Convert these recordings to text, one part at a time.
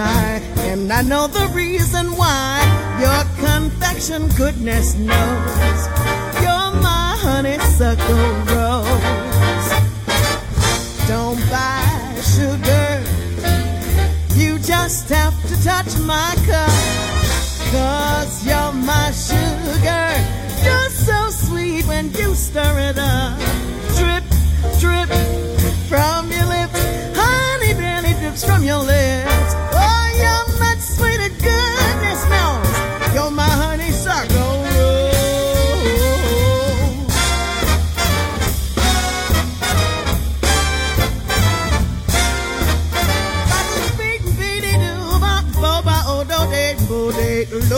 And I know the reason why your confection goodness knows. இருளோ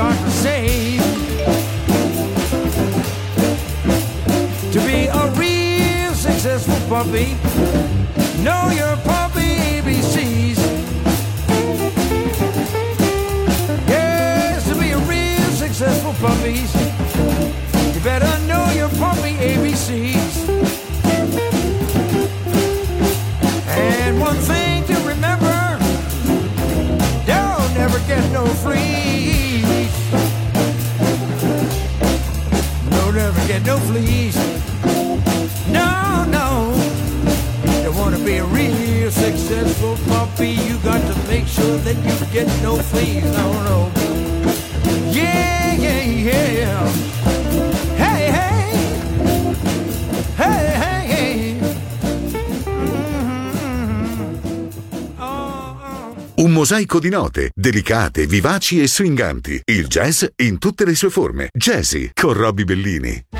Got to save. To be a real successful puppy, know your puppy ABCs. Yes, to be a real successful puppies, you better get no fleas. No, no. You wanna be a real successful puppy, you got to make sure that you get no fleas. No, no. Yeah, yeah, yeah. Hey, hey. Hey, hey, hey. Oh, oh. Un mosaico di note, delicate, vivaci e swinganti. Il jazz in tutte le sue forme. Jazzy con Robbie Bellini.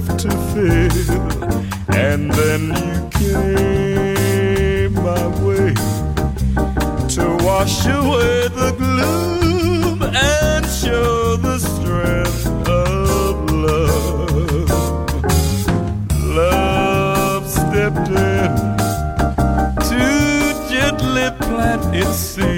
Left to fill, and then you came my way to wash away the gloom and show the strength of love. Love stepped in to gently plant its seed,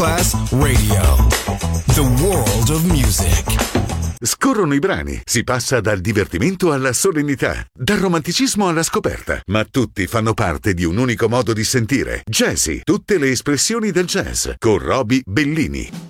Class Radio. The World of Music. Scorrono i brani, si passa dal divertimento alla solennità, dal romanticismo alla scoperta, ma tutti fanno parte di un unico modo di sentire. Jazzy, tutte le espressioni del jazz, con Roby Bellini.